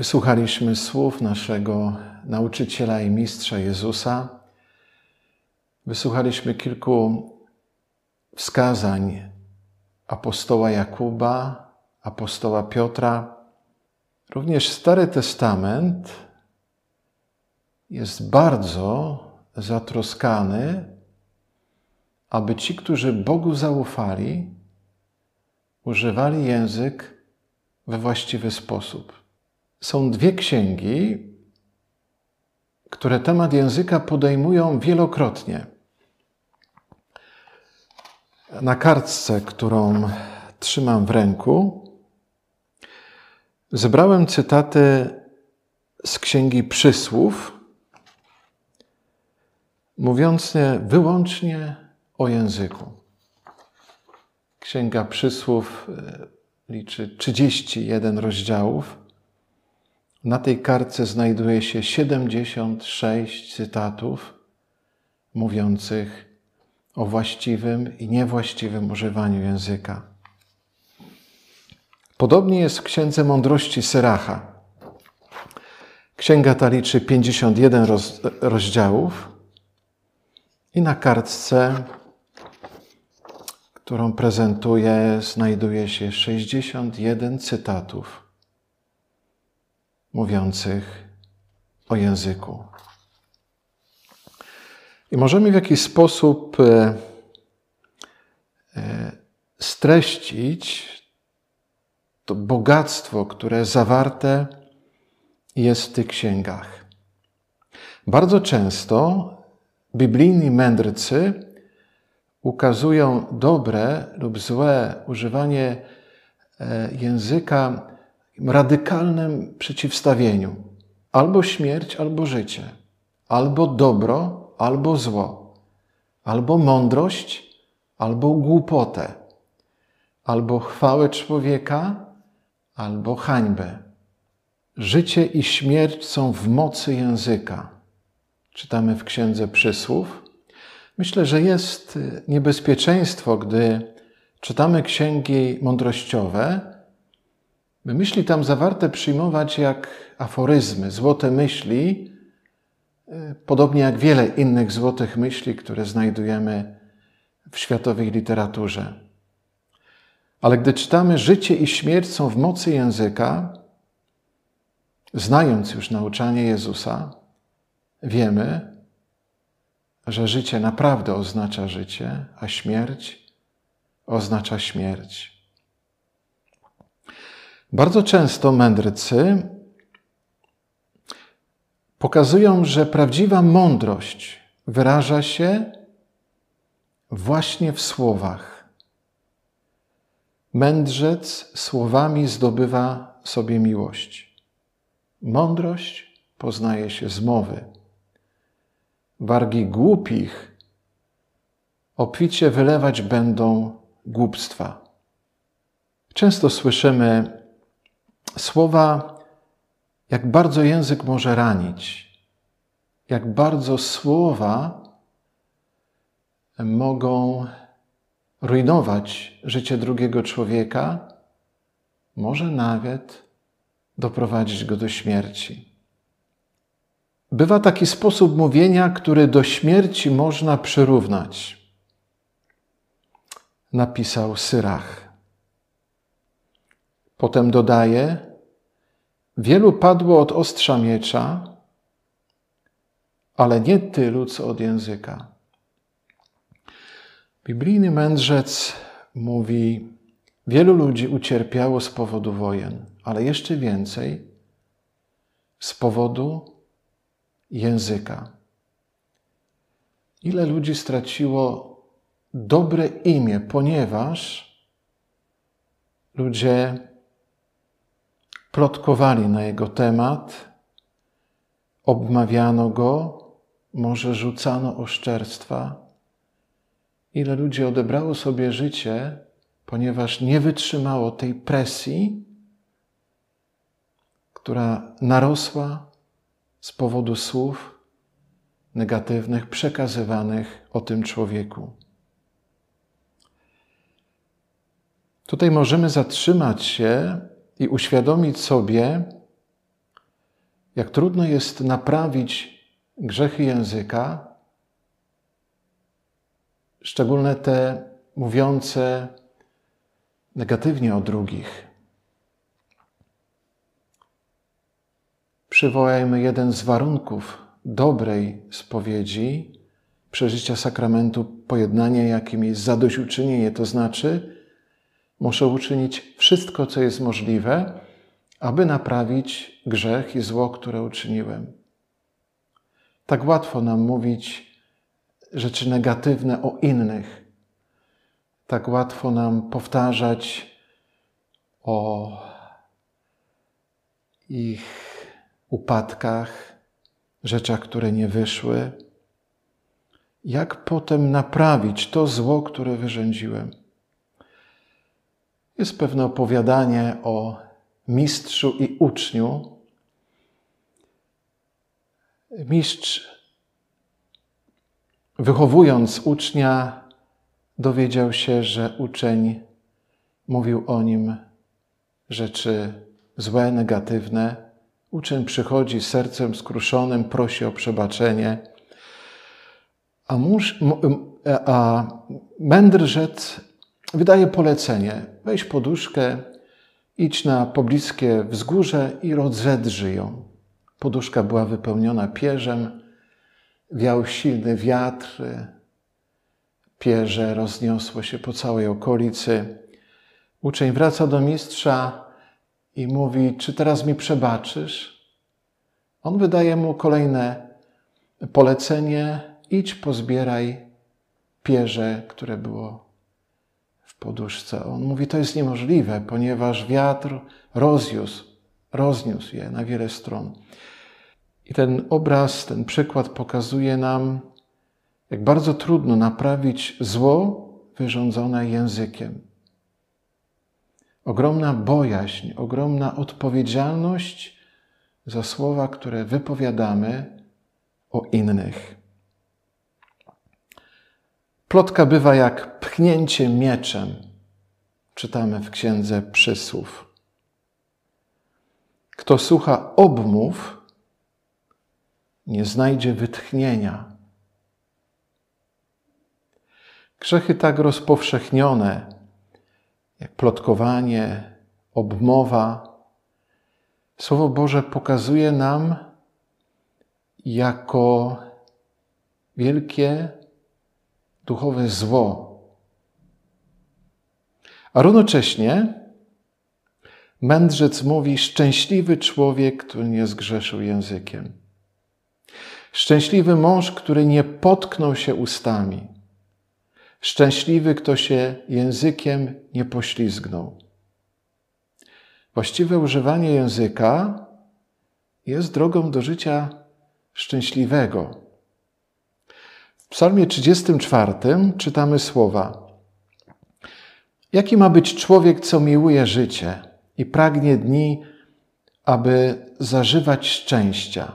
Wysłuchaliśmy słów naszego nauczyciela i mistrza Jezusa. Wysłuchaliśmy kilku wskazań apostoła Jakuba, apostoła Piotra. Również Stary Testament jest bardzo zatroskany, aby ci, którzy Bogu zaufali, używali język we właściwy sposób. Są dwie księgi, które temat języka podejmują wielokrotnie. Na kartce, którą trzymam w ręku, zebrałem cytaty z księgi Przysłów, mówiące wyłącznie o języku. Księga Przysłów e, liczy 31 rozdziałów. Na tej kartce znajduje się 76 cytatów mówiących o właściwym i niewłaściwym używaniu języka. Podobnie jest w Księdze Mądrości Syracha. Księga ta liczy 51 roz, rozdziałów i na kartce, którą prezentuję, znajduje się 61 cytatów mówiących o języku. I możemy w jakiś sposób e, e, streścić to bogactwo, które zawarte jest w tych księgach. Bardzo często biblijni mędrcy ukazują dobre lub złe używanie e, języka radykalnym przeciwstawieniu. Albo śmierć, albo życie. Albo dobro, albo zło. Albo mądrość, albo głupotę. Albo chwałę człowieka, albo hańbę. Życie i śmierć są w mocy języka. Czytamy w Księdze Przysłów. Myślę, że jest niebezpieczeństwo, gdy czytamy księgi mądrościowe, by myśli tam zawarte przyjmować jak aforyzmy, złote myśli, e, podobnie jak wiele innych złotych myśli, które znajdujemy w światowej literaturze. Ale gdy czytamy życie i śmierć są w mocy języka, znając już nauczanie Jezusa, wiemy, że życie naprawdę oznacza życie, a śmierć oznacza śmierć. Bardzo często mędrcy pokazują, że prawdziwa mądrość wyraża się właśnie w słowach. Mędrzec słowami zdobywa sobie miłość. Mądrość poznaje się z mowy. Wargi głupich obficie wylewać będą głupstwa. Często słyszymy słowa, jak bardzo język może ranić, jak bardzo słowa mogą rujnować życie drugiego człowieka, może nawet doprowadzić go do śmierci. Bywa taki sposób mówienia, który do śmierci można przyrównać. Napisał Syrach. Potem dodaje: Wielu padło od ostrza miecza, ale nie tylu, co od języka. Biblijny mędrzec mówi: Wielu ludzi ucierpiało z powodu wojen, ale jeszcze więcej z powodu języka. Ile ludzi straciło dobre imię, ponieważ ludzie plotkowali na jego temat, obmawiano go, może rzucano oszczerstwa. Ile ludzi odebrało sobie życie, ponieważ nie wytrzymało tej presji, która narosła z powodu słów negatywnych przekazywanych o tym człowieku. Tutaj możemy zatrzymać się i uświadomić sobie, jak trudno jest naprawić grzechy języka, szczególne te mówiące negatywnie o drugich. Przywołajmy jeden z warunków dobrej spowiedzi, przeżycia sakramentu pojednania, jakim jest zadośćuczynienie, to znaczy muszę uczynić wszystko, co jest możliwe, aby naprawić grzech i zło, które uczyniłem. Tak łatwo nam mówić rzeczy negatywne o innych. Tak łatwo nam powtarzać o ich upadkach, rzeczach, które nie wyszły. Jak potem naprawić to zło, które wyrządziłem? Jest pewne opowiadanie o mistrzu i uczniu. Mistrz, wychowując ucznia, dowiedział się, że uczeń mówił o nim rzeczy złe, negatywne. Uczeń przychodzi sercem skruszonym, prosi o przebaczenie. A, mąż, a mędrzec wydaje polecenie: weź poduszkę, idź na pobliskie wzgórze i rozedrzyj ją. Poduszka była wypełniona pierzem, wiał silny wiatr, pierze rozniosło się po całej okolicy. Uczeń wraca do mistrza i mówi: Czy teraz mi przebaczysz? On wydaje mu kolejne polecenie: idź, pozbieraj pierze, które było poduszce. On mówi, to jest niemożliwe, ponieważ wiatr rozniósł, rozniósł je na wiele stron. I ten obraz, ten przykład pokazuje nam, jak bardzo trudno naprawić zło wyrządzone językiem. Ogromna bojaźń, ogromna odpowiedzialność za słowa, które wypowiadamy o innych. Plotka bywa jak pchnięcie mieczem, czytamy w księdze przysłów. Kto słucha obmów, nie znajdzie wytchnienia. Grzechy tak rozpowszechnione, jak plotkowanie, obmowa, Słowo Boże pokazuje nam jako wielkie duchowe zło. A równocześnie mędrzec mówi: Szczęśliwy człowiek, który nie zgrzeszył językiem. Szczęśliwy mąż, który nie potknął się ustami. Szczęśliwy, kto się językiem nie poślizgnął. Właściwe używanie języka jest drogą do życia szczęśliwego. Psalmie 34 czytamy słowa: Jaki ma być człowiek, co miłuje życie i pragnie dni, aby zażywać szczęścia?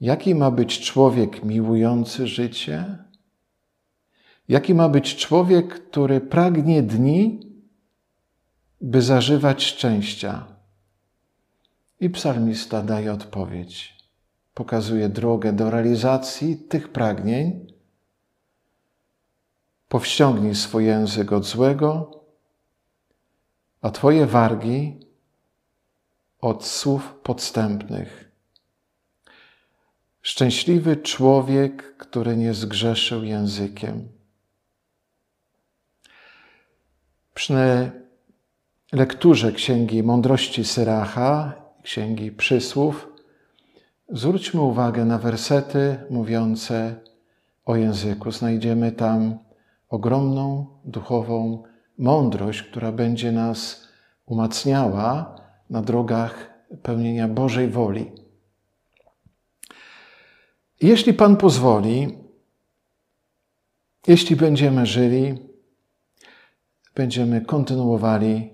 Jaki ma być człowiek miłujący życie? Jaki ma być człowiek, który pragnie dni, by zażywać szczęścia? I psalmista daje odpowiedź pokazuje drogę do realizacji tych pragnień. Powściągnij swój język od złego, a Twoje wargi od słów podstępnych. Szczęśliwy człowiek, który nie zgrzeszył językiem. Przy lekturze Księgi Mądrości Syracha, Księgi Przysłów, Zwróćmy uwagę na wersety mówiące o języku. Znajdziemy tam ogromną duchową mądrość, która będzie nas umacniała na drogach pełnienia Bożej woli. Jeśli Pan pozwoli, jeśli będziemy żyli, będziemy kontynuowali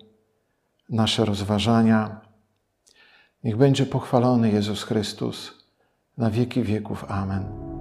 nasze rozważania Niech będzie pochwalony Jezus Chrystus na wieki wieków. Amen.